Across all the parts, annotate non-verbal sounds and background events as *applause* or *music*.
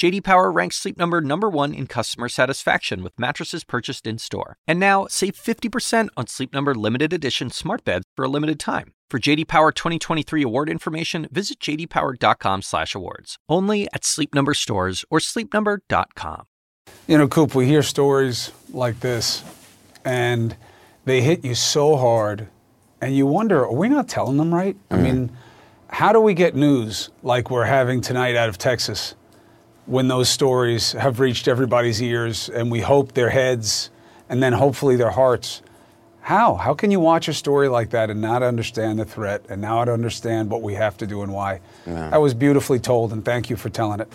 JD Power ranks Sleep Number number 1 in customer satisfaction with mattresses purchased in-store. And now, save 50% on Sleep Number limited edition smart beds for a limited time. For JD Power 2023 award information, visit jdpower.com/awards. Only at Sleep Number stores or sleepnumber.com. You know, Coop, we hear stories like this and they hit you so hard and you wonder, are we not telling them right? I mm-hmm. mean, how do we get news like we're having tonight out of Texas when those stories have reached everybody's ears and we hope their heads and then hopefully their hearts? How? How can you watch a story like that and not understand the threat and not understand what we have to do and why? That was beautifully told, and thank you for telling it.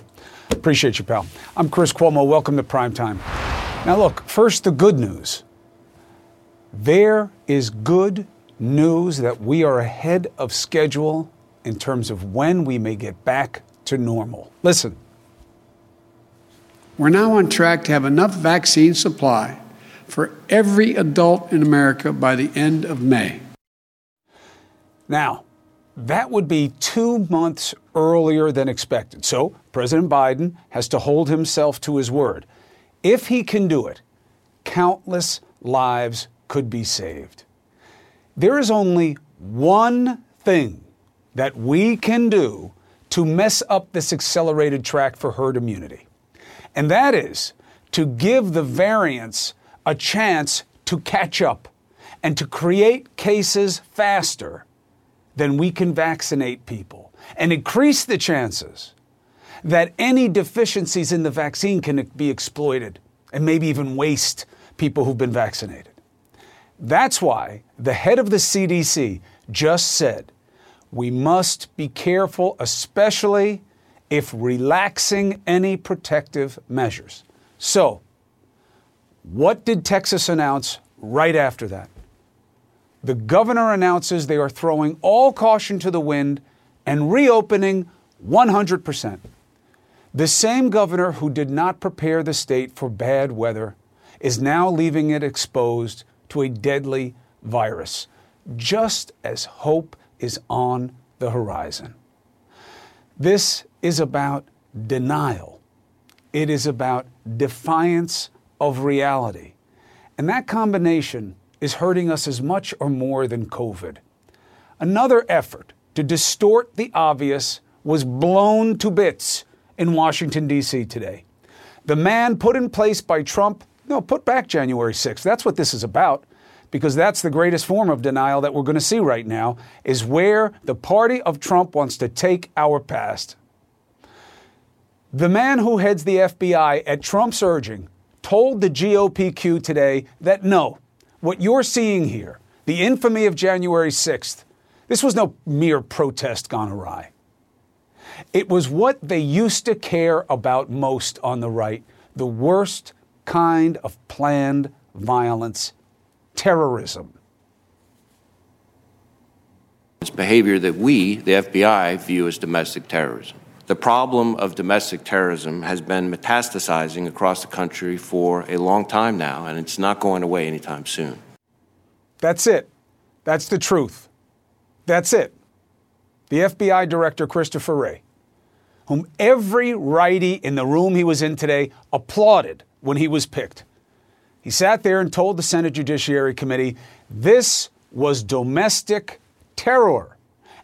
Appreciate you, pal. I'm Chris Cuomo. Welcome to Prime Time. Now, look, first, the good news. There is good news that we are ahead of schedule in terms of when we may get back to normal. Listen. We're now on track to have enough vaccine supply for every adult in America by the end of May. Now, that would be two months earlier than expected. So, President Biden has to hold himself to his word. If he can do it, countless lives could be saved. There is only one thing that we can do to mess up this accelerated track for herd immunity, and that is to give the variants a chance to catch up and to create cases faster then we can vaccinate people and increase the chances that any deficiencies in the vaccine can be exploited and maybe even waste people who've been vaccinated. That's why the head of the CDC just said we must be careful, especially if relaxing any protective measures. So, what did Texas announce right after that? The governor announces they are throwing all caution to the wind and reopening 100%. The same governor who did not prepare the state for bad weather is now leaving it exposed to a deadly virus, just as hope is on the horizon. This is about denial. It is about defiance of reality. And that combination is hurting us as much or more than COVID. Another effort to distort the obvious was blown to bits in Washington, D.C. today. The man put in place by Trump, no, put back January 6th. That's what this is about, because that's the greatest form of denial that we're going to see right now, is where the party of Trump wants to take our past. The man who heads the FBI at Trump's urging told the GOPQ today that no, what you're seeing here, the infamy of January 6th, this was no mere protest gone awry. It was what they used to care about most on the right the worst kind of planned violence, terrorism. It's behavior that we, the FBI, view as domestic terrorism. The problem of domestic terrorism has been metastasizing across the country for a long time now, and it's not going away anytime soon. That's it. That's the truth. That's it. The FBI Director, Christopher Wray, whom every righty in the room he was in today applauded when he was picked. He sat there and told the Senate Judiciary Committee this was domestic terror,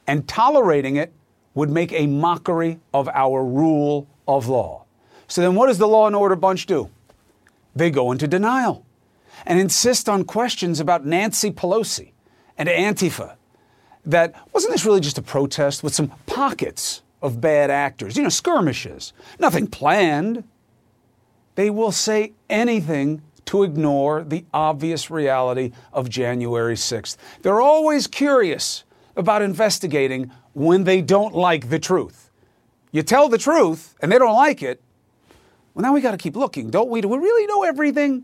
and tolerating it would make a mockery of our rule of law. So then, what does the law and order bunch do? They go into denial and insist on questions about Nancy Pelosi and Antifa. That wasn't this really just a protest with some pockets of bad actors, you know, skirmishes, nothing planned. They will say anything to ignore the obvious reality of January 6th. They're always curious about investigating when they don't like the truth. You tell the truth and they don't like it, well, now we got to keep looking, don't we? Do we really know everything?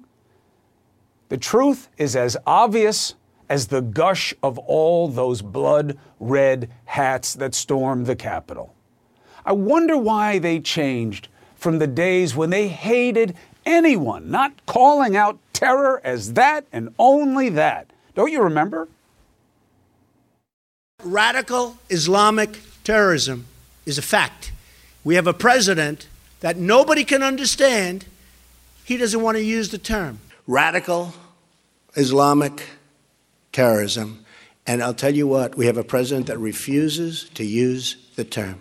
The truth is as obvious as the gush of all those blood red hats that stormed the Capitol. I wonder why they changed from the days when they hated anyone not calling out terror as that and only that. Don't you remember? Radical Islamic terrorism is a fact. We have a president that nobody can understand. He doesn't want to use the term radical Islamic terrorism. And I'll tell you what, we have a president that refuses to use the term.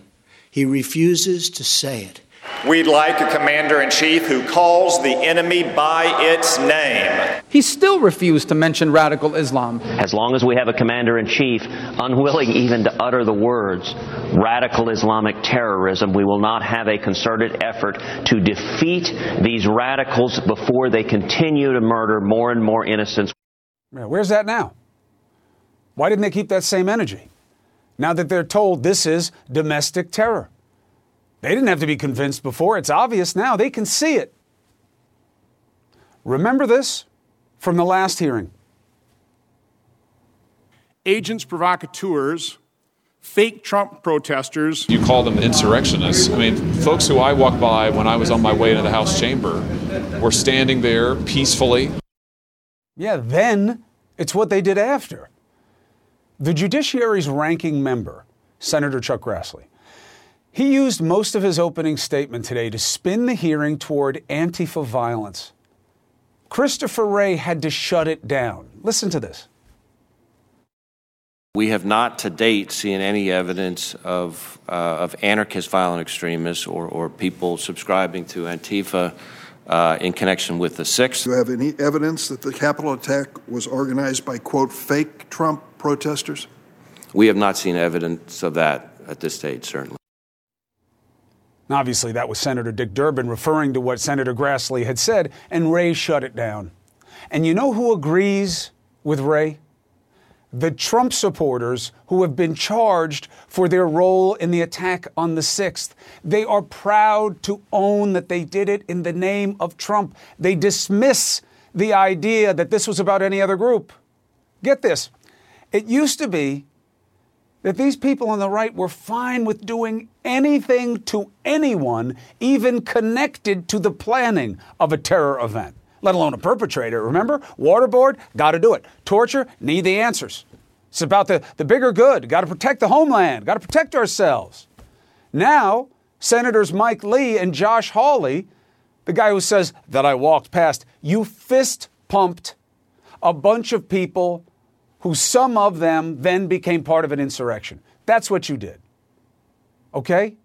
He refuses to say it. We'd like a commander in chief who calls the enemy by its name. He still refused to mention radical Islam. As long as we have a commander in chief unwilling even to utter the words radical Islamic terrorism, we will not have a concerted effort to defeat these radicals before they continue to murder more and more innocents. Where's that now? Why didn't they keep that same energy? Now that they're told this is domestic terror. They didn't have to be convinced before. It's obvious now. They can see it. Remember this from the last hearing. Agents provocateurs, fake Trump protesters. You call them insurrectionists. I mean, folks who I walked by when I was on my way to the House chamber were standing there peacefully. Yeah, then it's what they did after. The judiciary's ranking member, Senator Chuck Grassley, he used most of his opening statement today to spin the hearing toward Antifa violence. Christopher Wray had to shut it down. Listen to this. We have not to date seen any evidence of, uh, of anarchist violent extremists or, or people subscribing to Antifa uh, in connection with the 6th. Do you have any evidence that the Capitol attack was organized by, quote, fake Trump protesters? We have not seen evidence of that at this stage, certainly. Obviously, that was Senator Dick Durbin referring to what Senator Grassley had said, and Wray shut it down. And you know who agrees with Wray? The Trump supporters who have been charged for their role in the attack on the 6th. They are proud to own that they did it in the name of Trump. They dismiss the idea that this was about any other group. Get this it used to be that these people on the right were fine with doing anything to anyone, even connected to the planning of a terror event, let alone a perpetrator. Remember? Waterboard, got to do it. Torture, need the answers. It's about the, the bigger good, got to protect the homeland, got to protect ourselves. Now, Senators Mike Lee and Josh Hawley, the guy who says that I walked past, you fist pumped a bunch of people who some of them then became part of an insurrection. That's what you did. Okay?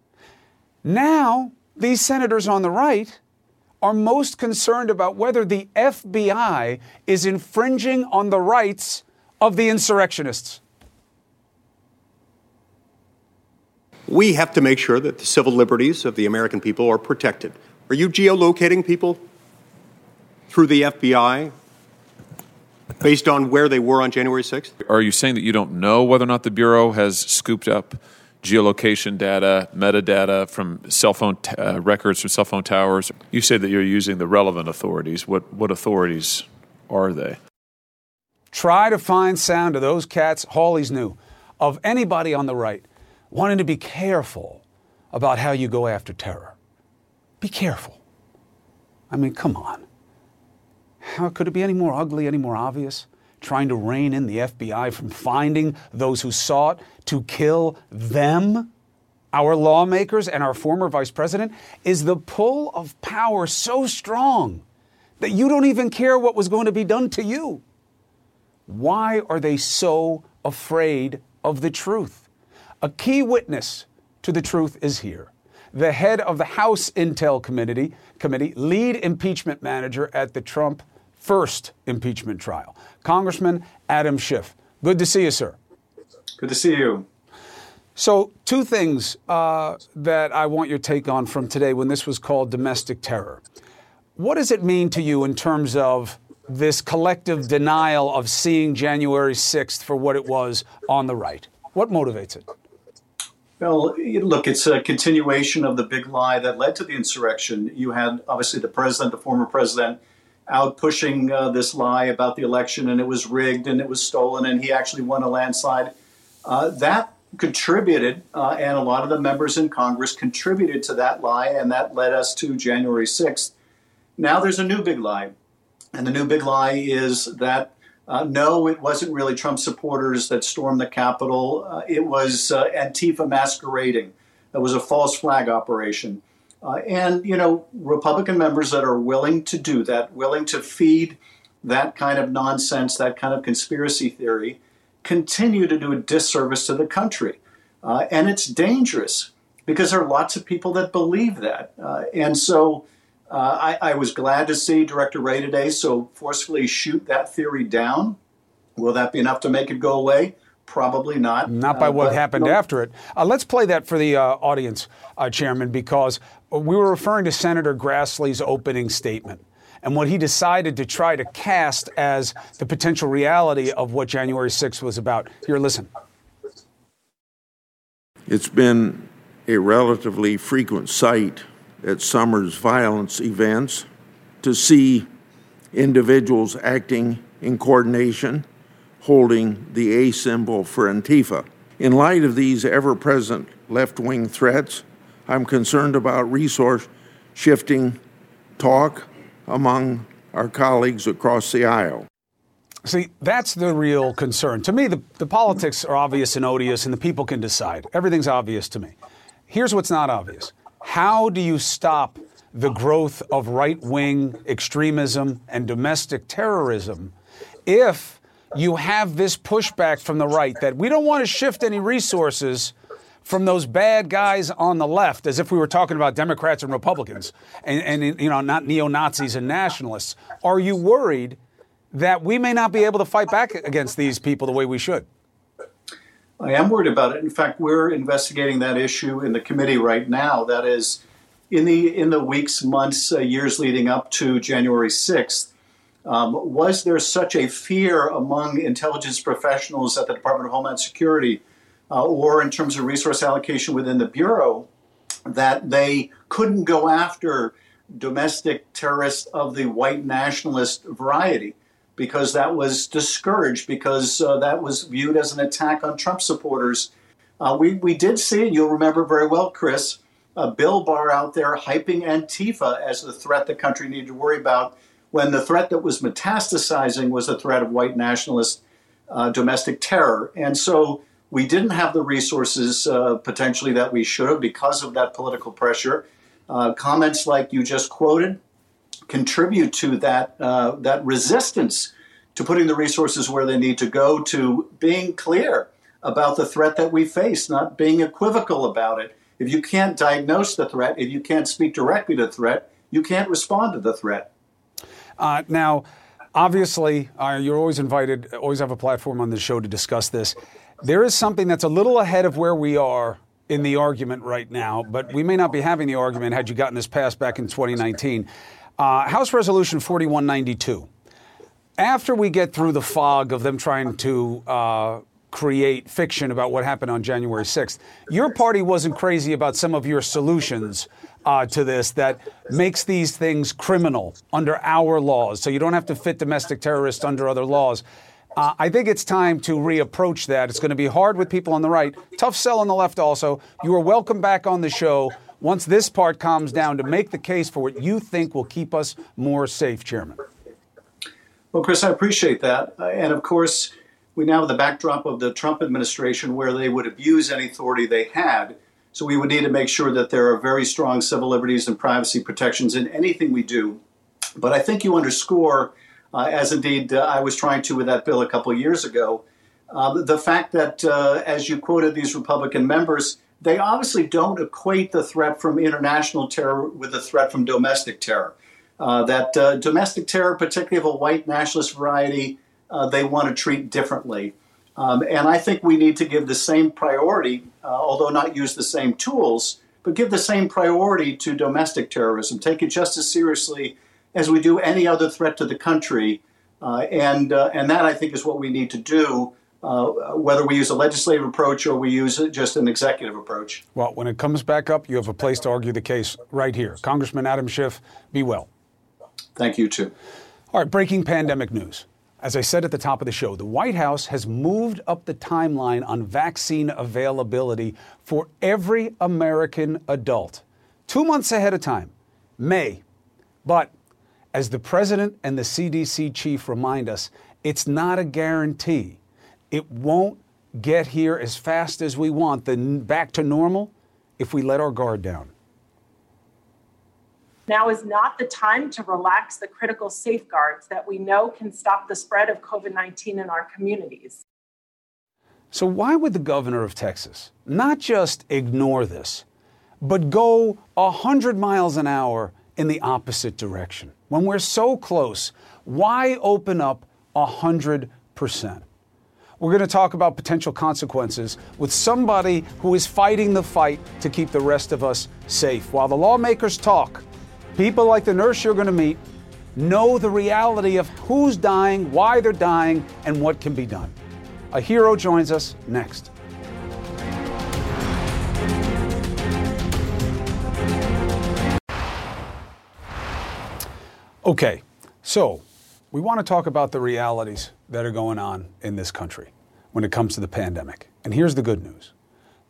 Now, these senators on the right are most concerned about whether the FBI is infringing on the rights of the insurrectionists. We have to make sure that the civil liberties of the American people are protected. Are you geolocating people through the FBI based on where they were on January 6th? Are you saying that you don't know whether or not the Bureau has scooped up geolocation data, metadata from cell phone t- uh, records from cell phone towers? You say that you're using the relevant authorities. What, what authorities are they? Try to find sound of those cats, Hawley's new, of anybody on the right wanting to be careful about how you go after terror. Be careful. I mean, come on. How could it be any more ugly, any more obvious? Trying to rein in the FBI from finding those who sought to kill them, our lawmakers and our former vice president, is the pull of power so strong that you don't even care what was going to be done to you. Why are they so afraid of the truth? A key witness to the truth is here. The head of the House Intel Committee, committee lead impeachment manager at the Trump first impeachment trial. Congressman Adam Schiff. Good to see you, sir. Good to see you. So, two things uh, that I want your take on from today when this was called domestic terror. What does it mean to you in terms of this collective denial of seeing January 6th for what it was on the right? What motivates it? Well, look, it's a continuation of the big lie that led to the insurrection. You had obviously the president, the former president, out pushing uh, this lie about the election and it was rigged and it was stolen and he actually won a landslide. Uh, that contributed, uh, and a lot of the members in Congress contributed to that lie, and that led us to January 6th. Now there's a new big lie. And the new big lie is that uh, no, it wasn't really Trump supporters that stormed the Capitol. Uh, it was uh, Antifa masquerading. It was a false flag operation. Uh, and, you know, Republican members that are willing to do that, willing to feed that kind of nonsense, that kind of conspiracy theory, continue to do a disservice to the country. Uh, and it's dangerous because there are lots of people that believe that. Uh, and so uh, I, I, was glad to see Director Wray today so forcefully shoot that theory down. Will that be enough to make it go away? Probably not. Not by uh, what happened no. after it. Uh, let's play that for the uh, audience, Chairman, because we were referring to Senator Grassley's opening statement and what he decided to try to cast as the potential reality of what January 6th was about. Here, listen. It's been a relatively frequent sight at summer's violence events to see individuals acting in coordination, holding the A symbol for Antifa. In light of these ever present left wing threats, I'm concerned about resource shifting talk among our colleagues across the aisle. See, that's the real concern. To me, the, the politics are obvious and odious, and the people can decide. Everything's obvious to me. Here's what's not obvious How do you stop the growth of right wing extremism and domestic terrorism if you have this pushback from the right that we don't want to shift any resources from those bad guys on the left, as if we were talking about Democrats and Republicans, and, and you know, not neo Nazis and nationalists. Are you worried that we may not be able to fight back against these people the way we should? I am worried about it. In fact, we're investigating that issue in the committee right now. That is, in the in the weeks, months, uh, years leading up to January sixth. Um, was there such a fear among intelligence professionals at the Department of Homeland Security uh, or in terms of resource allocation within the Bureau, that they couldn't go after domestic terrorists of the white nationalist variety because that was discouraged, because uh, that was viewed as an attack on Trump supporters. Uh, we, we did see, you'll remember very well, Chris, uh, Bill Barr out there hyping Antifa as the threat the country needed to worry about when the threat that was metastasizing was the threat of white nationalist uh, domestic terror. And so we didn't have the resources uh, potentially that we should have because of that political pressure. Uh, comments like you just quoted contribute to that uh, that resistance to putting the resources where they need to go, to being clear about the threat that we face, not being equivocal about it. If you can't diagnose the threat, if you can't speak directly to the threat, you can't respond to the threat. Uh, now, obviously, uh, you're always invited, always have a platform on the show to discuss this. There is something that's a little ahead of where we are in the argument right now, but we may not be having the argument had you gotten this passed back in 2019. Uh, House Resolution 4192. After we get through the fog of them trying to uh, create fiction about what happened on January 6th, your party wasn't crazy about some of your solutions uh, to this that makes these things criminal under our laws. So you don't have to fit domestic terrorists under other laws. Uh, I think it's time to reapproach that. It's going to be hard with people on the right, tough sell on the left also. You are welcome back on the show once this part calms down to make the case for what you think will keep us more safe, Chairman. Well, Chris, I appreciate that. Uh, and of course, we now have the backdrop of the Trump administration where they would abuse any authority they had. So we would need to make sure that there are very strong civil liberties and privacy protections in anything we do. But I think you underscore uh, as indeed uh, I was trying to with that bill a couple years ago. Uh, the fact that, as you quoted these Republican members, they obviously don't equate the threat from international terror with the threat from domestic terror. Uh, that uh, domestic terror, particularly of a white nationalist variety, uh, they want to treat differently. Um, and I think we need to give the same priority, although not use the same tools, but give the same priority to domestic terrorism. Take it just as seriously as we do any other threat to the country. Uh, and, uh, and that, I think, is what we need to do, uh, whether we use a legislative approach or we use just an executive approach. Well, when it comes back up, you have a place to argue the case right here. Congressman Adam Schiff, be well. Thank you, too. All right, breaking pandemic news. As I said at the top of the show, the White House has moved up the timeline on vaccine availability for every American adult. Two months ahead of time, May. But as the president and the CDC chief remind us, it's not a guarantee. It won't get here as fast as we want, then back to normal, if we let our guard down. Now is not the time to relax the critical safeguards that we know can stop the spread of COVID 19 in our communities. So, why would the governor of Texas not just ignore this, but go 100 miles an hour in the opposite direction? When we're so close, why open up 100%? We're going to talk about potential consequences with somebody who is fighting the fight to keep the rest of us safe. While the lawmakers talk, people like the nurse you're going to meet know the reality of who's dying, why they're dying, and what can be done. A hero joins us next. Okay, so we want to talk about the realities that are going on in this country when it comes to the pandemic. And here's the good news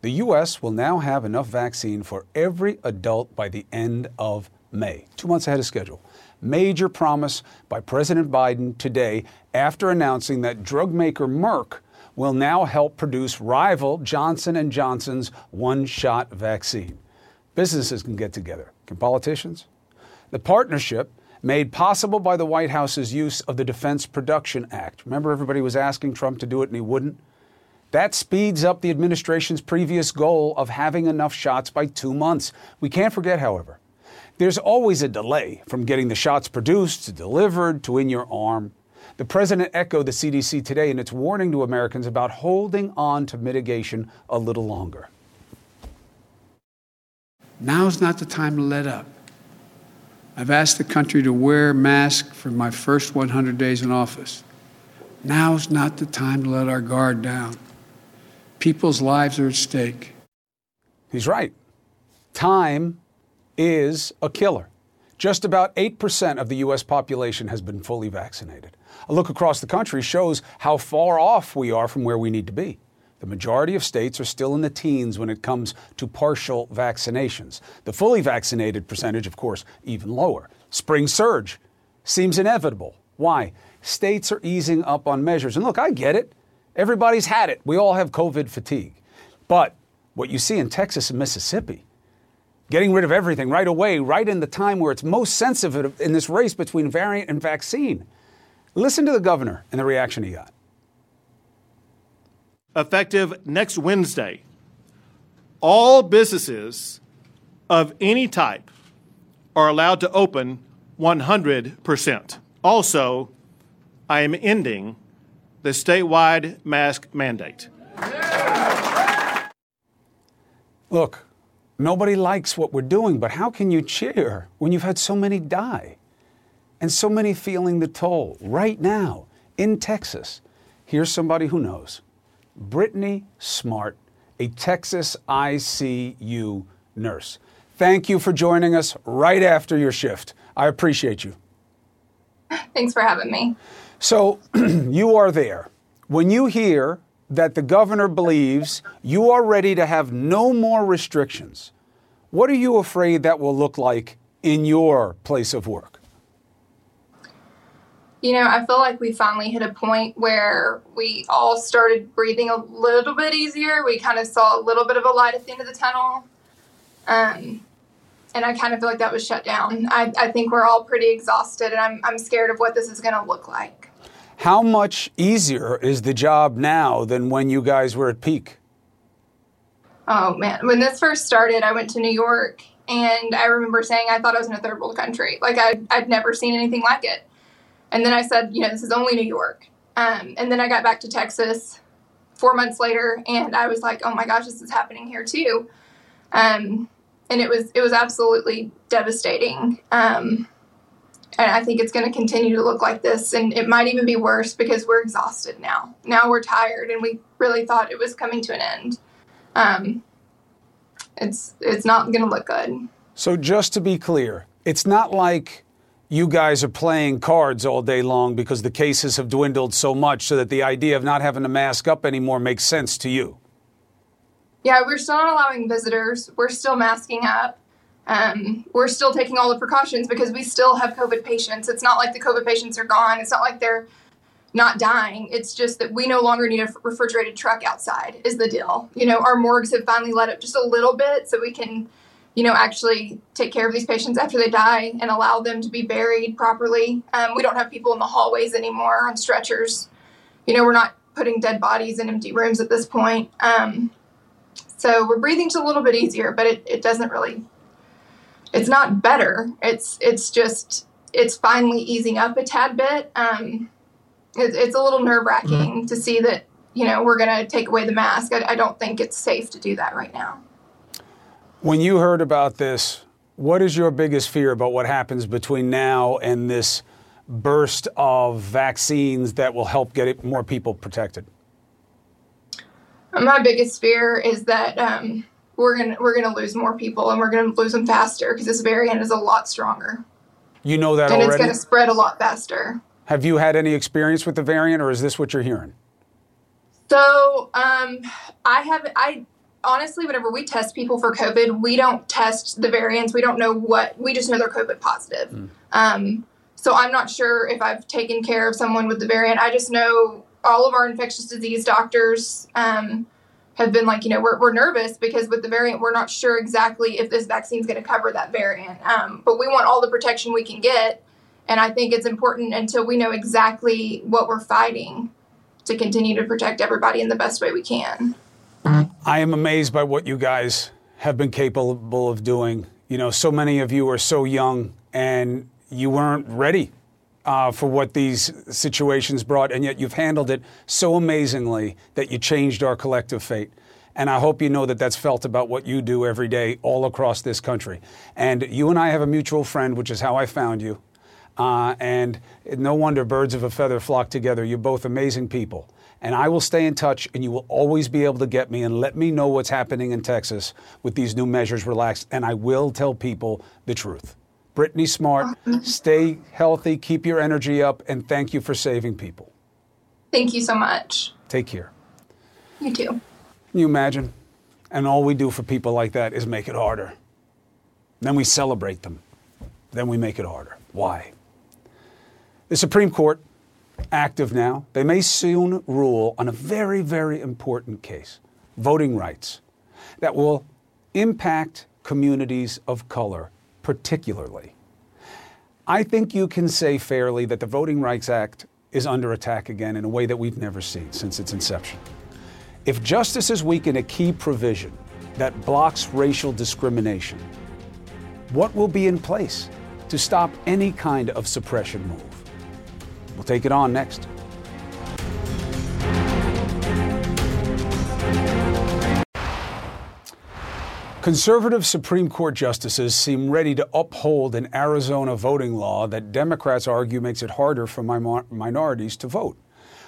the U.S. will now have enough vaccine for every adult by the end of May, two months ahead of schedule. Major promise by President Biden today after announcing that drug maker Merck will now help produce rival Johnson & Johnson's one-shot vaccine. Businesses can get together. Can politicians? The partnership made possible by the White House's use of the Defense Production Act. Remember, everybody was asking Trump to do it and he wouldn't? That speeds up the administration's previous goal of having enough shots by two months. We can't forget, however, there's always a delay from getting the shots produced to delivered to in your arm. The president echoed the CDC today in its warning to Americans about holding on to mitigation a little longer. Now's not the time to let up. I've asked the country to wear masks for my first 100 days in office. Now's not the time to let our guard down. People's lives are at stake. He's right. Time is a killer. Just about 8% of the U.S. population has been fully vaccinated. A look across the country shows how far off we are from where we need to be. The majority of states are still in the teens when it comes to partial vaccinations. The fully vaccinated percentage, of course, even lower. Spring surge seems inevitable. Why? States are easing up on measures. And look, I get it. Everybody's had it. We all have COVID fatigue. But what you see in Texas and Mississippi, getting rid of everything right away, right in the time where it's most sensitive in this race between variant and vaccine. Listen to the governor and the reaction he got effective next Wednesday, all businesses of any type are allowed to open 100%. Also, I am ending the statewide mask mandate. Look, nobody likes what we're doing, but how can you cheer when you've had so many die and so many feeling the toll right now in Texas? Here's somebody who knows. Brittany Smart, a Texas ICU nurse. Thank you for joining us right after your shift. I appreciate you. Thanks for having me. So, *clears throat* you are there. When you hear that the governor believes you are ready to have no more restrictions, what are you afraid that will look like in your place of work? you know, I feel like we finally hit a point where we all started breathing a little bit easier. We kind of saw a little bit of a light at the end of the tunnel. Um, and I kind of feel like that was shut down. I, I think we're all pretty exhausted, and I'm, I'm scared of what this is going to look like. How much easier is the job now than when you guys were at peak? Oh, man. When this first started, I went to New York, and I remember saying I thought I was in a third world country. Like, I'd, I'd never seen anything like it and then I said, you know, this is only New York. Um, and then I got back to Texas four months later, and I was like, oh my gosh, this is happening here too. Um, and it was it was absolutely devastating. Um, and I think it's going to continue to look like this, and it might even be worse because we're exhausted now. Now we're tired, and we really thought it was coming to an end. Um, it's it's not going to look good. So just to be clear, it's not like you guys are playing cards all day long because the cases have dwindled so much so that the idea of not having to mask up anymore makes sense to you. Yeah, we're still not allowing visitors. We're still masking up. Um, we're still taking all the precautions because we still have COVID patients. It's not like the COVID patients are gone. It's not like they're not dying. It's just that we no longer need a refrigerated truck outside, is the deal. You know, our morgues have finally let up just a little bit so we can, you know, actually take care of these patients after they die and allow them to be buried properly. Um, we don't have people in the hallways anymore on stretchers. You know, we're not putting dead bodies in empty rooms at this point. Um, so we're breathing just a little bit easier, but it, it doesn't really, it's not better. It's, it's just, it's finally easing up a tad bit. Um, it, it's a little nerve wracking mm-hmm. to see that, you know, we're going to take away the mask. I, I don't think it's safe to do that right now. When you heard about this, what is your biggest fear about what happens between now and this burst of vaccines that will help get more people protected? My biggest fear is that um, we're gonna we're gonna lose more people and we're gonna lose them faster because this variant is a lot stronger. You know that and already. it's gonna spread a lot faster. Have you had any experience with the variant, or is this what you're hearing? So, um, I have I honestly, whenever we test people for COVID, we don't test the variants. We don't know what we just know they're COVID positive. Mm. Um, so I'm not sure if I've taken care of someone with the variant. I just know all of our infectious disease doctors um, have been like, you know, we're, we're nervous because with the variant, we're not sure exactly if this vaccine is going to cover that variant. Um, but we want all the protection we can get. And I think it's important until we know exactly what we're fighting to continue to protect everybody in the best way we can. I am amazed by what you guys have been capable of doing. You know, so many of you are so young and you weren't ready uh, for what these situations brought, and yet you've handled it so amazingly that you changed our collective fate. And I hope you know that that's felt about what you do every day all across this country. And you and I have a mutual friend, which is how I found you. Uh, and no wonder birds of a feather flock together. You're both amazing people. And I will stay in touch, and you will always be able to get me and let me know what's happening in Texas with these new measures relaxed. And I will tell people the truth. Brittany Smart, uh-huh. stay healthy, keep your energy up, and thank you for saving people. Thank you so much. Take care. You too. Can you imagine? And all we do for people like that is make it harder. Then we celebrate them. Then we make it harder. Why? The Supreme Court, active now, they may soon rule on a very, very important case voting rights that will impact communities of color particularly. I think you can say fairly that the Voting Rights Act is under attack again in a way that we've never seen since its inception. If justice justices weaken a key provision that blocks racial discrimination, what will be in place to stop any kind of suppression move? We'll take it on next. Conservative Supreme Court justices seem ready to uphold an Arizona voting law that Democrats argue makes it harder for minorities to vote.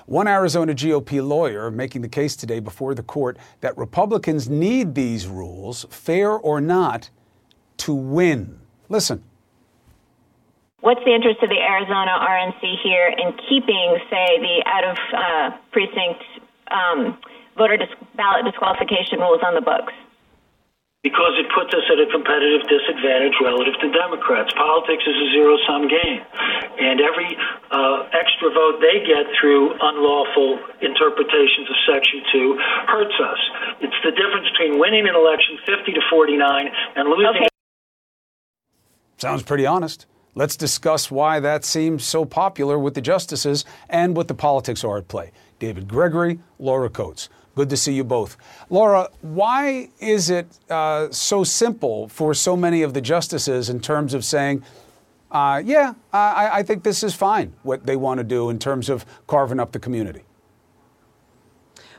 One Arizona GOP lawyer making the case today before the court that Republicans need these rules, fair or not, to win. Listen. What's the interest of the Arizona RNC here in keeping, say, the out of uh, precinct um, voter dis- ballot disqualification rules on the books? Because it puts us at a competitive disadvantage relative to Democrats. Politics is a zero sum game, and every uh, extra vote they get through unlawful interpretations of Section 2 hurts us. It's the difference between winning an election 50 to 49 and losing. Okay. Sounds pretty honest. Let's discuss why that seems so popular with the justices and what the politics are at play. David Gregory, Laura Coates. Good to see you both. Laura, why is it uh, so simple for so many of the justices in terms of saying, uh, yeah, I, I, think this is fine, what they want to do in terms of carving up the community?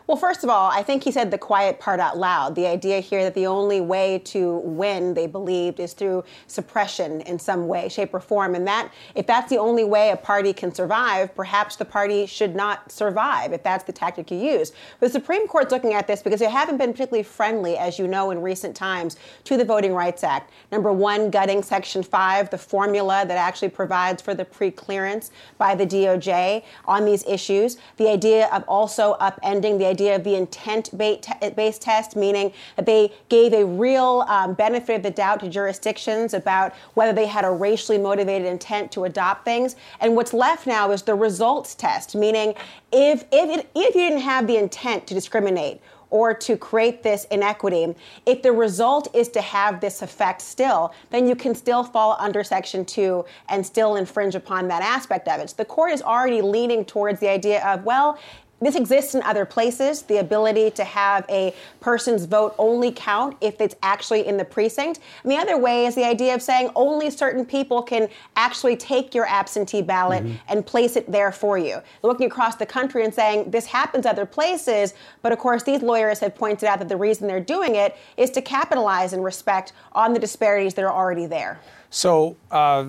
Well, first of all, I think he said the quiet part out loud. The idea here that the only way to win, they believed, is through suppression in some way, shape, or form. And that, if that's the only way a party can survive, perhaps the party should not survive if that's the tactic you use. The Supreme Court's looking at this because they haven't been particularly friendly, as you know, in recent times to the Voting Rights Act. Number one, gutting Section 5, the formula that actually provides for the pre clearance by the DOJ on these issues. The idea of also upending the idea of the intent based test, meaning that they gave a real um, benefit of the doubt to jurisdictions about whether they had a racially motivated intent to adopt things. And what's left now is the results test, meaning if, if, it, if you didn't have the intent to discriminate, or to create this inequity, if the result is to have this effect still, then you can still fall under Section 2 and still infringe upon that aspect of it. So the court is already leaning towards the idea of, well, this exists in other places, the ability to have a person's vote only count if it's actually in the precinct. And the other way is the idea of saying only certain people can actually take your absentee ballot mm-hmm. and place it there for you. Looking across the country and saying this happens other places, but of course these lawyers have pointed out that the reason they're doing it is to capitalize and respect on the disparities that are already there. So, uh,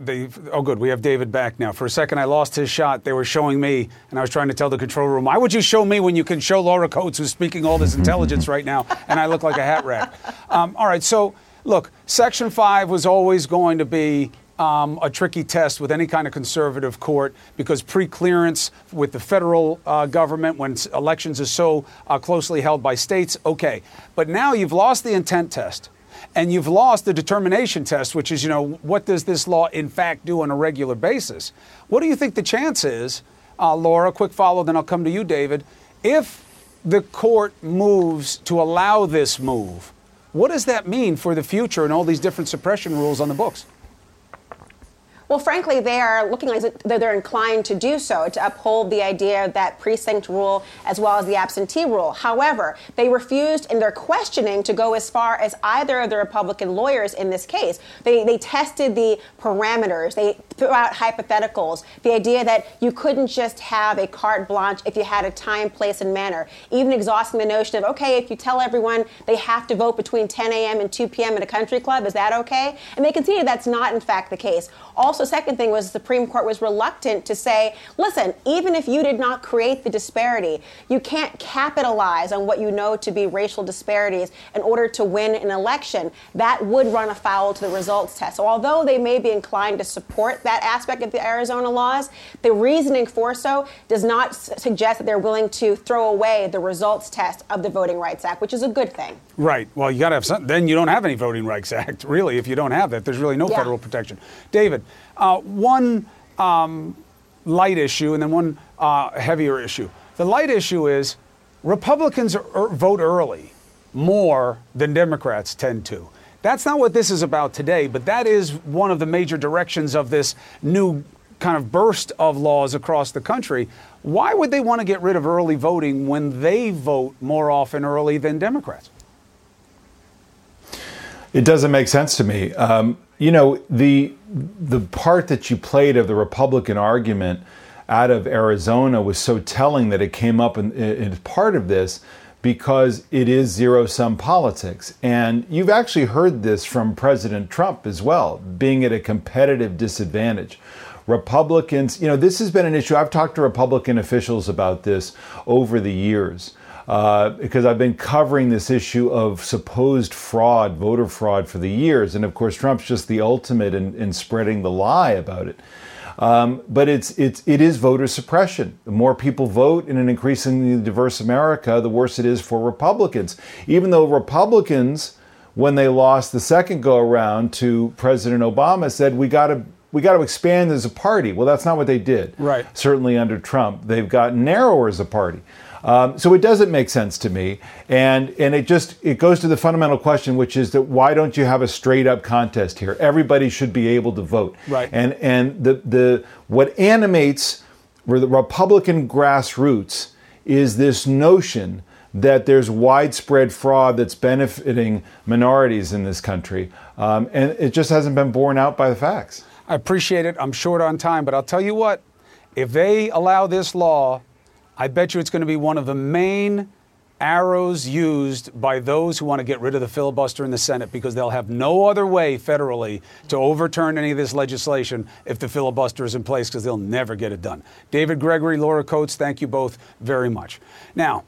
they, oh, good. We have David back now. For a second, I lost his shot. They were showing me, and I was trying to tell the control room, why would you show me when you can show Laura Coates, who's speaking all this intelligence right now, and I look like a hat rack? Um, all right, so look, Section 5 was always going to be um, a tricky test with any kind of conservative court because pre-clearance with the federal uh, government when elections are so uh, closely held by states, okay. But now you've lost the intent test and you've lost the determination test, which is, you know, what does this law in fact do on a regular basis? What do you think the chance is, uh, Laura? Quick follow, then I'll come to you, David. If the court moves to allow this move, what does that mean for the future and all these different suppression rules on the books? Well, frankly, they are looking like they're inclined to do so, to uphold the idea of that precinct rule as well as the absentee rule. However, they refused in their questioning to go as far as either of the Republican lawyers in this case. They, they tested the parameters, they threw out hypotheticals, the idea that you couldn't just have a carte blanche if you had a time, place, and manner, even exhausting the notion of, okay, if you tell everyone they have to vote between 10 a.m. and 2 p.m. at a country club, is that okay? And they conceded that's not, in fact, the case. Also, second thing was the Supreme Court was reluctant to say, listen, even if you did not create the disparity, you can't capitalize on what you know to be racial disparities in order to win an election. That would run afoul to the results test. So although they may be inclined to support that aspect of the Arizona laws, the reasoning for so does not suggest that they're willing to throw away the results test of the Voting Rights Act, which is a good thing. Right. Well, you got to have something. Then you don't have any Voting Rights Act, *laughs* really. If you don't have that, there's really no yeah. federal protection. David, uh, one um, light issue and then one uh, heavier issue. The light issue is Republicans er- vote early more than Democrats tend to. That's not what this is about today, but that is one of the major directions of this new kind of burst of laws across the country. Why would they want to get rid of early voting when they vote more often early than Democrats? It doesn't make sense to me. Um, you know, the the part that you played of the Republican argument out of Arizona was so telling that it came up in, in part of this because it is zero sum politics. And you've actually heard this from President Trump as well, being at a competitive disadvantage. Republicans, you know, this has been an issue. I've talked to Republican officials about this over the years uh, because I've been covering this issue of supposed fraud, voter fraud, for the years. And of course, Trump's just the ultimate in, in spreading the lie about it. Um, but it's, it's, it is voter suppression. The more people vote in an increasingly diverse America, the worse it is for Republicans. Even though Republicans, when they lost the second go around to President Obama, said, we got to we got to expand as a party. Well, that's not what they did. Right. Certainly under Trump, they've gotten narrower as a party. Um, so it doesn't make sense to me, and and it just it goes to the fundamental question, which is that why don't you have a straight up contest here? Everybody should be able to vote, right? And and the the what animates the Republican grassroots is this notion that there's widespread fraud that's benefiting minorities in this country, um, and it just hasn't been borne out by the facts. I appreciate it. I'm short on time, but I'll tell you what: if they allow this law I bet you it's going to be one of the main arrows used by those who want to get rid of the filibuster in the Senate because they'll have no other way federally to overturn any of this legislation if the filibuster is in place because they'll never get it done. David Gregory, Laura Coates, thank you both very much. Now,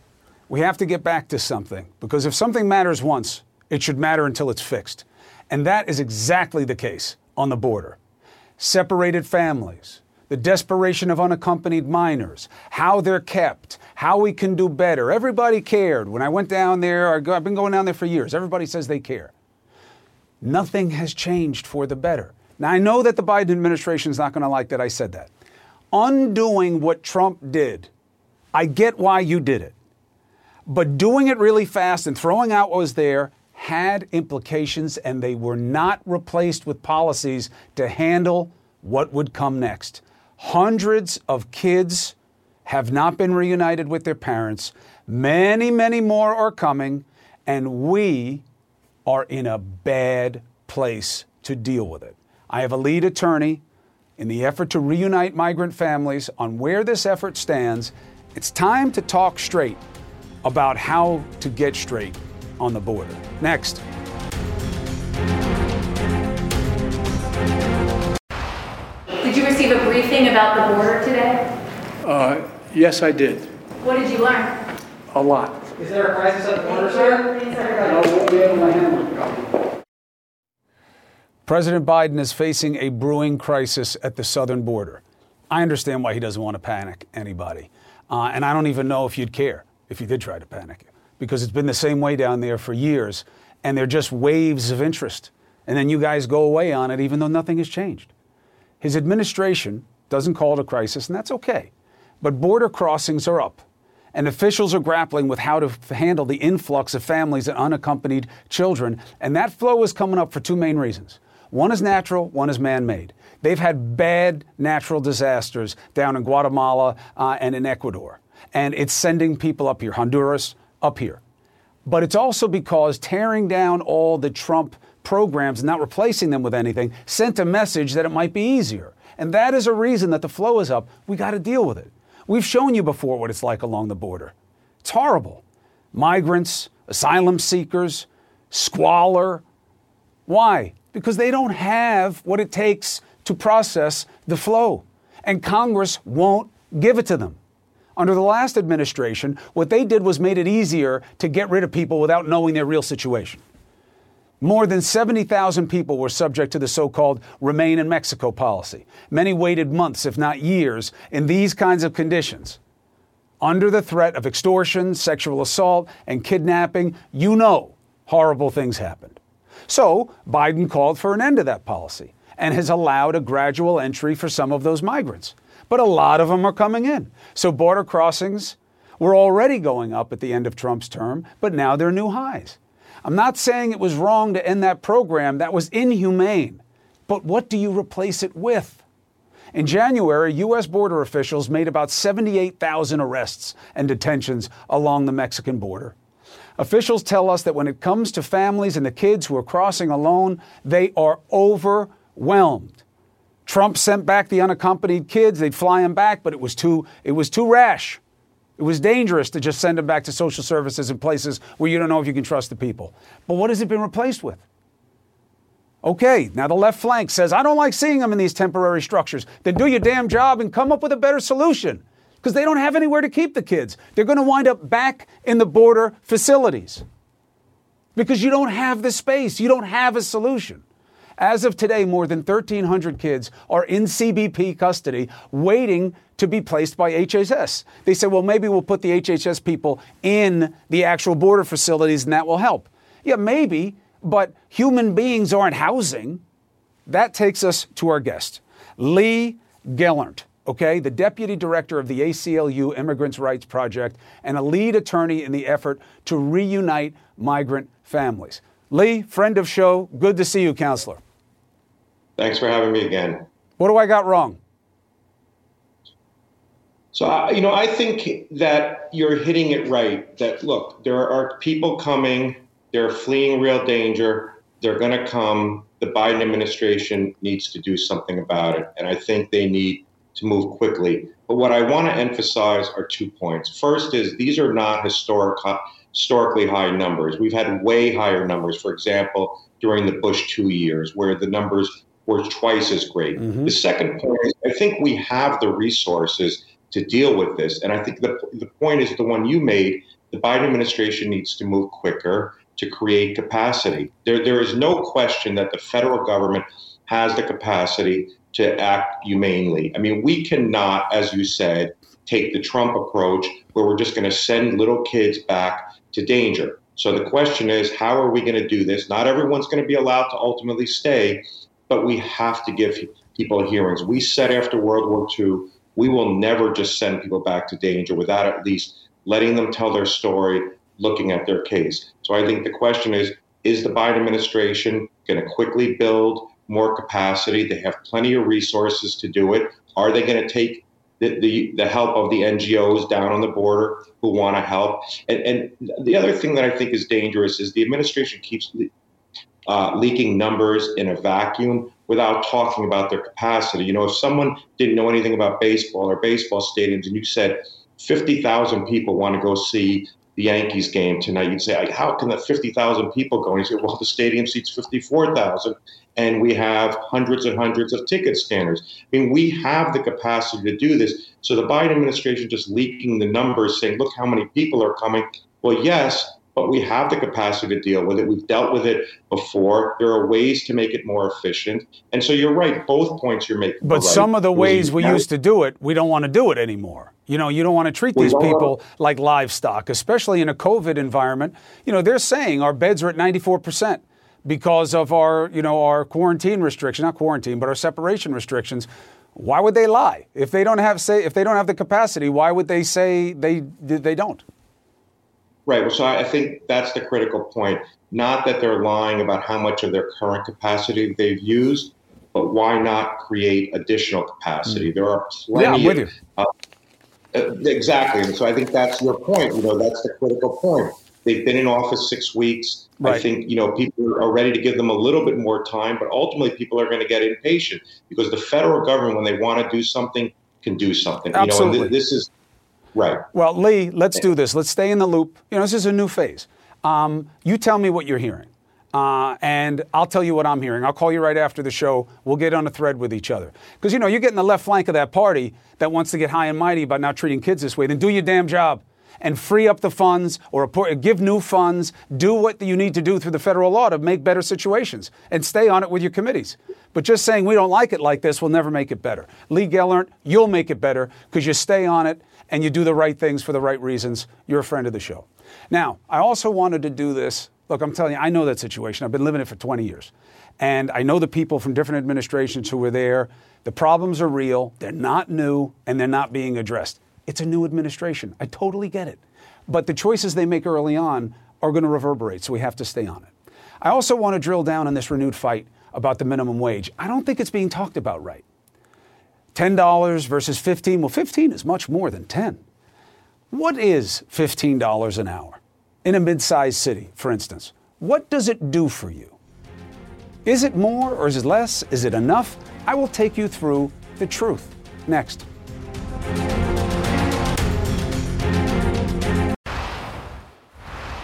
we have to get back to something because if something matters once, it should matter until it's fixed. And that is exactly the case on the border. Separated families, the desperation of unaccompanied minors, how they're kept, how we can do better. Everybody cared. When I went down there, I've been going down there for years. Everybody says they care. Nothing has changed for the better. Now, I know that the Biden administration is not going to like that I said that. Undoing what Trump did, I get why you did it. But doing it really fast and throwing out what was there had implications, and they were not replaced with policies to handle what would come next. Hundreds of kids have not been reunited with their parents. Many, many more are coming, and we are in a bad place to deal with it. I have a lead attorney in the effort to reunite migrant families on where this effort stands. It's time to talk straight about how to get straight on the border. Next. Receive a briefing about the border today? Uh, yes, I did. What did you learn? A lot. Is there a crisis at the border, sir? President Biden is facing a brewing crisis at the southern border. I understand why he doesn't want to panic anybody. Uh, and I don't even know if you'd care if you did try to panic, because it's been the same way down there for years, and they're just waves of interest. And then you guys go away on it, even though nothing has changed. His administration doesn't call it a crisis, and that's okay. But border crossings are up, and officials are grappling with how to handle the influx of families and unaccompanied children. And that flow is coming up for two main reasons. One is natural, one is man made. They've had bad natural disasters down in Guatemala uh, and in Ecuador and it's sending people up here, Honduras, up here. But it's also because tearing down all the Trump programs and not replacing them with anything sent a message that it might be easier. And that is a reason that the flow is up. We got to deal with it. We've shown you before what it's like along the border. It's horrible. Migrants, asylum seekers, squalor. Why? Because they don't have what it takes to process the flow. And Congress won't give it to them. Under the last administration, what they did was made it easier to get rid of people without knowing their real situation. More than 70,000 people were subject to the so called Remain in Mexico policy. Many waited months, if not years, in these kinds of conditions. Under the threat of extortion, sexual assault, and kidnapping, you know horrible things happened. So Biden called for an end to that policy and has allowed a gradual entry for some of those migrants but a lot of them are coming in. So border crossings were already going up at the end of Trump's term, but now they're new highs. I'm not saying it was wrong to end that program, that was inhumane. But what do you replace it with? In January, U.S. border officials made about 78,000 arrests and detentions along the Mexican border. Officials tell us that when it comes to families and the kids who are crossing alone, they are overwhelmed. Trump sent back the unaccompanied kids. They'd fly them back, but it was too, it was too rash. It was dangerous to just send them back to social services in places where you don't know if you can trust the people. But what has it been replaced with? Okay, now the left flank says, I don't like seeing them in these temporary structures. Then do your damn job and come up with a better solution. Because they don't have anywhere to keep the kids. They're going to wind up back in the border facilities. Because you don't have the space, you don't have a solution. As of today, more than 1,300 kids are in CBP custody waiting to be placed by HHS. They said, well, maybe we'll put the HHS people in the actual border facilities and that will help. Yeah, maybe, but human beings aren't housing. That takes us to our guest, Lee Gelernt okay, the deputy director of the ACLU Immigrants' Rights Project and a lead attorney in the effort to reunite migrant families. Lee, friend of show, good to see you, counselor. Thanks for having me again. What do I got wrong? So, you know, I think that you're hitting it right. That look, there are people coming, they're fleeing real danger, they're going to come. The Biden administration needs to do something about it. And I think they need to move quickly. But what I want to emphasize are two points. First is these are not historic, historically high numbers. We've had way higher numbers, for example, during the Bush two years, where the numbers were twice as great. Mm-hmm. The second point is I think we have the resources to deal with this. And I think the, the point is the one you made the Biden administration needs to move quicker to create capacity. There, there is no question that the federal government has the capacity to act humanely. I mean, we cannot, as you said, take the Trump approach where we're just going to send little kids back to danger. So the question is, how are we going to do this? Not everyone's going to be allowed to ultimately stay, but we have to give people hearings. We said after World War II, we will never just send people back to danger without at least letting them tell their story, looking at their case. So I think the question is is the Biden administration going to quickly build more capacity? They have plenty of resources to do it. Are they going to take the, the, the, help of the NGOs down on the border who want to help? And, and the other thing that I think is dangerous is the administration keeps uh, leaking numbers in a vacuum without talking about their capacity. You know, if someone didn't know anything about baseball or baseball stadiums and you said 50,000 people want to go see the Yankees game tonight, you'd say, how can the 50,000 people go? And you say, well, the stadium seats 54,000 and we have hundreds and hundreds of ticket scanners. I mean, we have the capacity to do this. So the Biden administration just leaking the numbers saying, look how many people are coming. Well, yes, but we have the capacity to deal with it. We've dealt with it before. There are ways to make it more efficient. And so you're right, both points you're making. But some of the ways we used to do it, we don't want to do it anymore. You know, you don't want to treat these people like livestock, especially in a COVID environment. You know, they're saying our beds are at 94% because of our, you know, our quarantine restriction, not quarantine, but our separation restrictions. Why would they lie? If they don't have say if they don't have the capacity, why would they say they they don't? Right. Well, so I think that's the critical point. Not that they're lying about how much of their current capacity they've used, but why not create additional capacity? Mm. There are plenty. Yeah, with you. Uh, exactly. And so I think that's your point. You know, that's the critical point. They've been in office six weeks. Right. I think you know people are ready to give them a little bit more time, but ultimately people are going to get impatient because the federal government, when they want to do something, can do something. Absolutely. You know, this is right. Well, Lee, let's do this. Let's stay in the loop. You know, this is a new phase. Um, you tell me what you're hearing. Uh, and I'll tell you what I'm hearing. I'll call you right after the show. We'll get on a thread with each other. Because, you know, you're getting the left flank of that party that wants to get high and mighty about not treating kids this way. Then do your damn job and free up the funds or give new funds. Do what you need to do through the federal law to make better situations and stay on it with your committees. But just saying we don't like it like this will never make it better. Lee Gelernt, you'll make it better because you stay on it and you do the right things for the right reasons. You're a friend of the show. Now, I also wanted to do this. Look, I'm telling you, I know that situation. I've been living it for 20 years. And I know the people from different administrations who were there. The problems are real, they're not new, and they're not being addressed. It's a new administration. I totally get it. But the choices they make early on are going to reverberate, so we have to stay on it. I also want to drill down on this renewed fight about the minimum wage. I don't think it's being talked about right. $10 versus 15. Well, 15 is much more than 10. What is $15 an hour in a mid-sized city, for instance? What does it do for you? Is it more or is it less? Is it enough? I will take you through the truth next.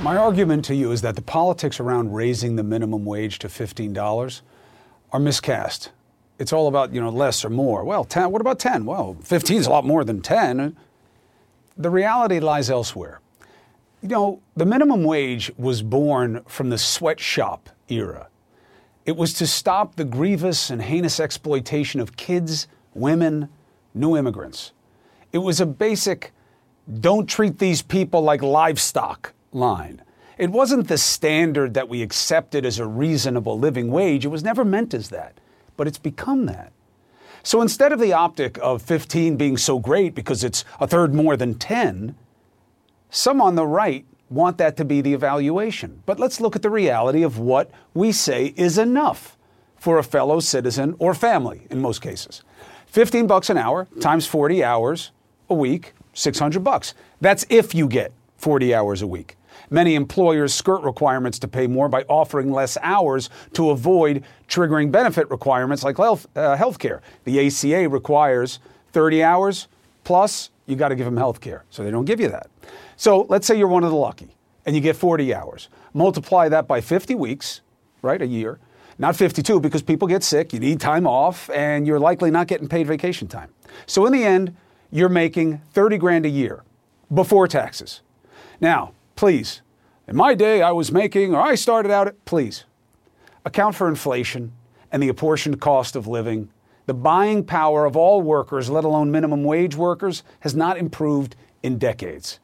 My argument to you is that the politics around raising the minimum wage to $15 are miscast. It's all about, you know, less or more. Well, 10, what about 10? Well, 15 is a lot more than 10. The reality lies elsewhere. You know, the minimum wage was born from the sweatshop era. It was to stop the grievous and heinous exploitation of kids, women, new immigrants. It was a basic don't treat these people like livestock line. It wasn't the standard that we accepted as a reasonable living wage. It was never meant as that, but it's become that. So instead of the optic of 15 being so great because it's a third more than 10, some on the right want that to be the evaluation. But let's look at the reality of what we say is enough for a fellow citizen or family in most cases. 15 bucks an hour times 40 hours a week, 600 bucks. That's if you get 40 hours a week. Many employers skirt requirements to pay more by offering less hours to avoid triggering benefit requirements like health uh, care. The ACA requires 30 hours, Plus, you got to give them health care, so they don't give you that. So let's say you're one of the lucky and you get 40 hours. Multiply that by 50 weeks, right? A year. Not 52 because people get sick, you need time off, and you're likely not getting paid vacation time. So in the end, you're making 30 grand a year before taxes. Now, please, in my day, I was making, or I started out at, please, account for inflation and the apportioned cost of living. The buying power of all workers, let alone minimum wage workers, has not improved in decades.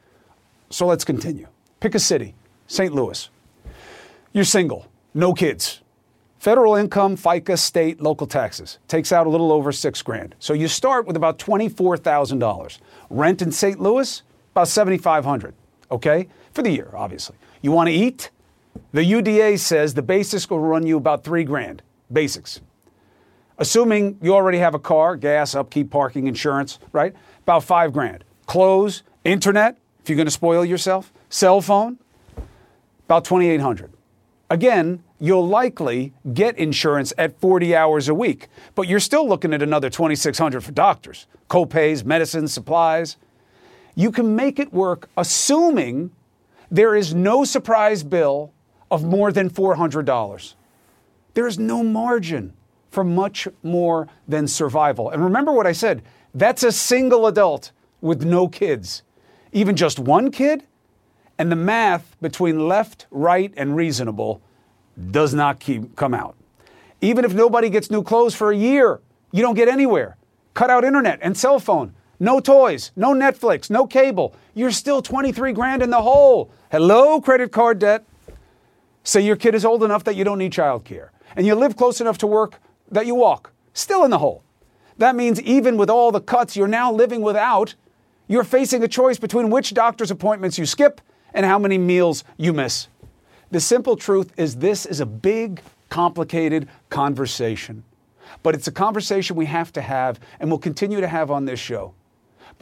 So let's continue. Pick a city, St. Louis. You're single, no kids. Federal income, FICA, state, local taxes takes out a little over six grand. So you start with about $24,000. Rent in St. Louis, about 7,500. Okay? For the year, obviously. You want to eat? The USDA says the basics will run you about three grand. Basics. Assuming you already have a car, gas, upkeep, parking, insurance, right? About five grand. Clothes, internet, if you're going to spoil yourself, cell phone, about 2,800. Again, you'll likely get insurance at 40 hours a week, but you're still looking at another 2,600 for doctors, copays, medicines, supplies. You can make it work assuming there is no surprise bill of more than $400. There is no margin for much more than survival. And remember what I said that's a single adult with no kids. Even just one kid, and the math between left, right, and reasonable does not keep, come out. Even if nobody gets new clothes for a year, you don't get anywhere. Cut out internet and cell phone. No toys, no Netflix, no cable. You're still 23 grand in the hole. Hello, credit card debt. Say your kid is old enough that you don't need childcare, and you live close enough to work that you walk. Still in the hole. That means even with all the cuts you're now living without, you're facing a choice between which doctor's appointments you skip and how many meals you miss. The simple truth is this is a big, complicated conversation. But it's a conversation we have to have and will continue to have on this show.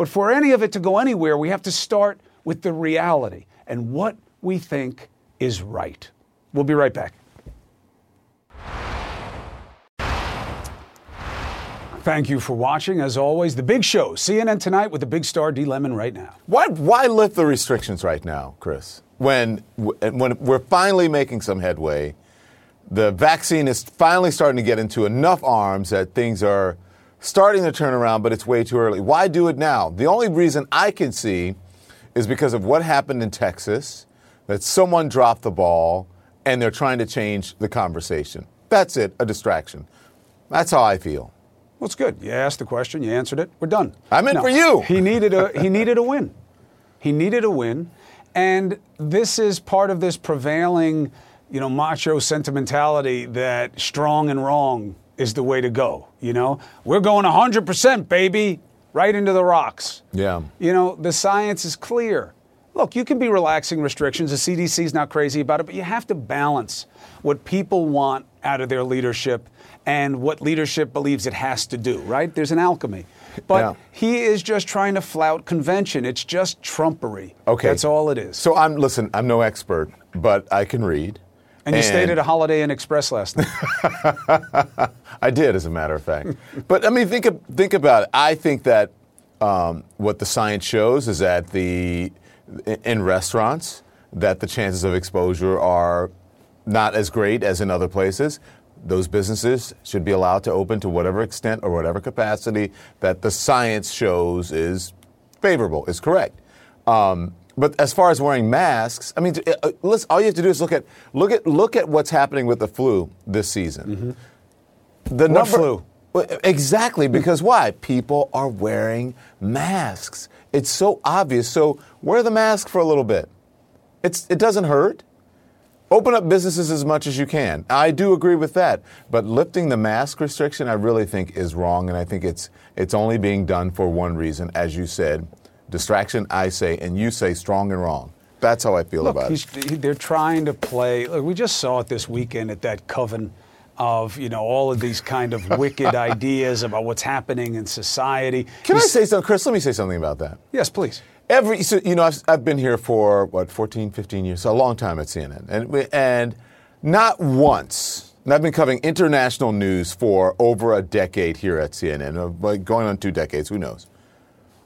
But for any of it to go anywhere, we have to start with the reality and what we think is right. We'll be right back. Thank you for watching. As always, the big show, CNN Tonight with the big star D Lemon right now. Why, why lift the restrictions right now, Chris? When, when we're finally making some headway, the vaccine is finally starting to get into enough arms that things are starting to turn around, but it's way too early. Why do it now? The only reason I can see is because of what happened in Texas, that someone dropped the ball and they're trying to change the conversation. That's it, a distraction. That's how I feel. Well, it's good. You asked the question, you answered it. We're done. I meant for you. He needed a he needed a win. He needed a win, and this is part of this prevailing, you know, macho sentimentality that strong and wrong is the way to go. You know, we're going 100%, baby, right into the rocks. Yeah. You know, the science is clear. Look, you can be relaxing restrictions. The CDC is not crazy about it, but you have to balance what people want out of their leadership and what leadership believes it has to do, right? There's an alchemy. But Yeah. he is just trying to flout convention. It's just trumpery. Okay. That's all it is. So I'm listen. I'm no expert, but I can read. And you stayed at a Holiday Inn Express last night. *laughs* I did, as a matter of fact. but I mean, think of, think about it. I think that um, what the science shows is that the in restaurants that the chances of exposure are not as great as in other places. Those businesses should be allowed to open to whatever extent or whatever capacity that the science shows is favorable, is correct. Um, but as far as wearing masks, I mean, uh, uh, listen, all you have to do is look at look at look at what's happening with the flu this season. The What number, flu? Exactly, because why? People are wearing masks. It's so obvious. So wear the mask for a little bit. It's it doesn't hurt. Open up businesses as much as you can. I do agree with that. But lifting the mask restriction, I really think is wrong, and I think it's it's only being done for one reason, as you said, distraction. I say, and you say, strong and wrong. That's how I feel Look, about it. he's, he- they're trying to play. Look, we just saw it this weekend at that coven of you know all of these kind of wicked *laughs* ideas about what's happening in society. Can I say something, Chris? Let me say something about that. Yes, please. Every, so, you know, I've, I've been here for what, 14, 15 years, so a long time at CNN, and we- and not once. And I've been covering international news for over a decade here at CNN, going on two decades. Who knows?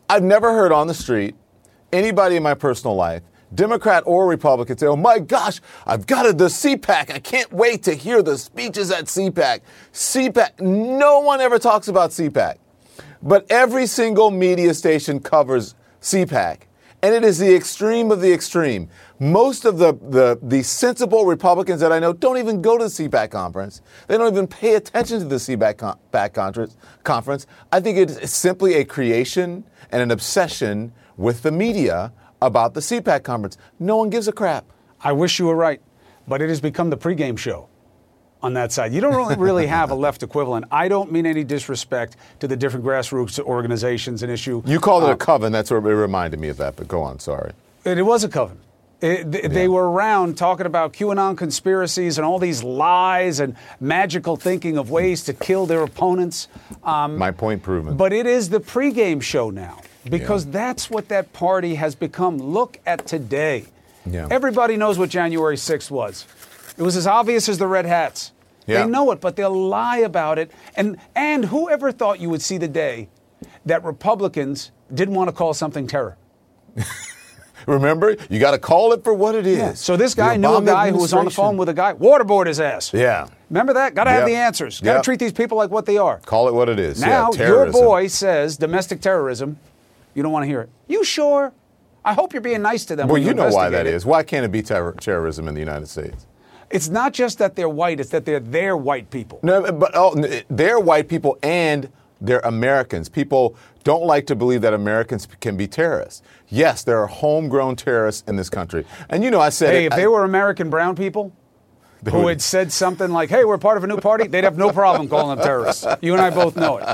I've never heard on the street anybody in my personal life, Democrat or Republican, say, oh my gosh, I've got it, the CPAC. I can't wait to hear the speeches at CPAC. CPAC. No one ever talks about CPAC. But every single media station covers CPAC. And it is the extreme of the extreme. Most of the, the, the sensible Republicans that I know don't even go to the CPAC conference. They don't even pay attention to the CPAC con- conference, conference. I think it's simply a creation and an obsession with the media about the CPAC conference. No one gives a crap. I wish you were right, but it has become the pregame show on that side. You don't really have a left equivalent. I don't mean any disrespect to the different grassroots organizations and issue. You called it uh, a coven. That's what it reminded me of that. But go on. Sorry. It, it was a coven. It, th- yeah. They were around talking about QAnon conspiracies and all these lies and magical thinking of ways to kill their opponents. Um, My point proven. But it is the pregame show now because yeah. that's what that party has become. Look at today. Yeah. Everybody knows what January 6th was. It was as obvious as the red hats. Yeah. They know it, but they'll lie about it. And and whoever thought you would see the day that Republicans didn't want to call something terror? *laughs* Remember, you got to call it for what it is. Yeah. So this guy knew a guy who was on the phone with a guy, waterboard his ass. Yeah. Remember that? Got to yep. have the answers. Got to yep. treat these people like what they are. Call it what it is. Now yeah, your boy says domestic terrorism. You don't want to hear it. You sure? I hope you're being nice to them. Well, you, know why that is. Why can't it be ter- terrorism in the United States? It's not just that they're white; it's that they're their white people. No, but oh, they're white people and they're Americans. People don't like to believe that Americans can be terrorists. Yes, there are homegrown terrorists in this country, and you know, I said, hey, it, if they were American brown people, who had said something like, hey, we're part of a new party, they'd have no problem calling them terrorists. You and I both know it.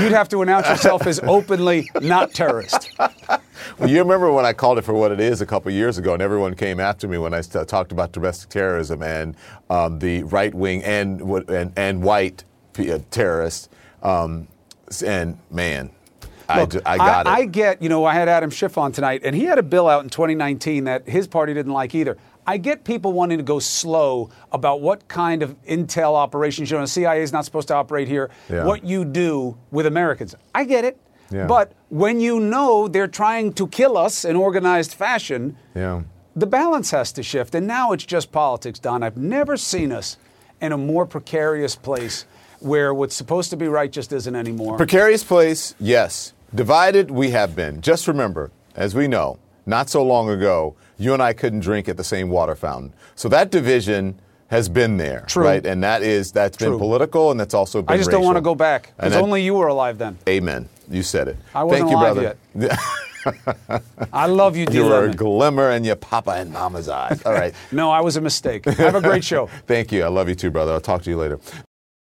You'd have to announce yourself as openly not terrorist. Well, you remember when I called it for what it is a couple years ago, and everyone came after me when I st- talked about domestic terrorism and um, the right wing and, and, and white uh, terrorists. Um, and man, Look, I, I, got I, it. I get, you know, I had Adam Schiff on tonight, and he had a bill out in 2019 that his party didn't like either. I get people wanting to go slow about what kind of intel operations, you know, the CIA is not supposed to operate here, yeah. what you do with Americans. I get it. Yeah. But when you know they're trying to kill us in organized fashion, yeah. the balance has to shift. And now it's just politics, Don. I've never seen us in a more precarious place where what's supposed to be right just isn't anymore. Precarious place, yes. Divided, we have been. Just remember, as we know, not so long ago, you and I couldn't drink at the same water fountain. So that division has been there, True. right? And that is that's True. been political and that's also been. I just racial. don't want to go back because only you were alive then. Amen. You said it. I wasn't Thank you, alive brother. yet. I love you, *laughs* D. You were a glimmer in your papa and mama's eyes. All right. *laughs* no, I was a mistake. Have a great show. *laughs* Thank you. I love you too, brother. I'll talk to you later.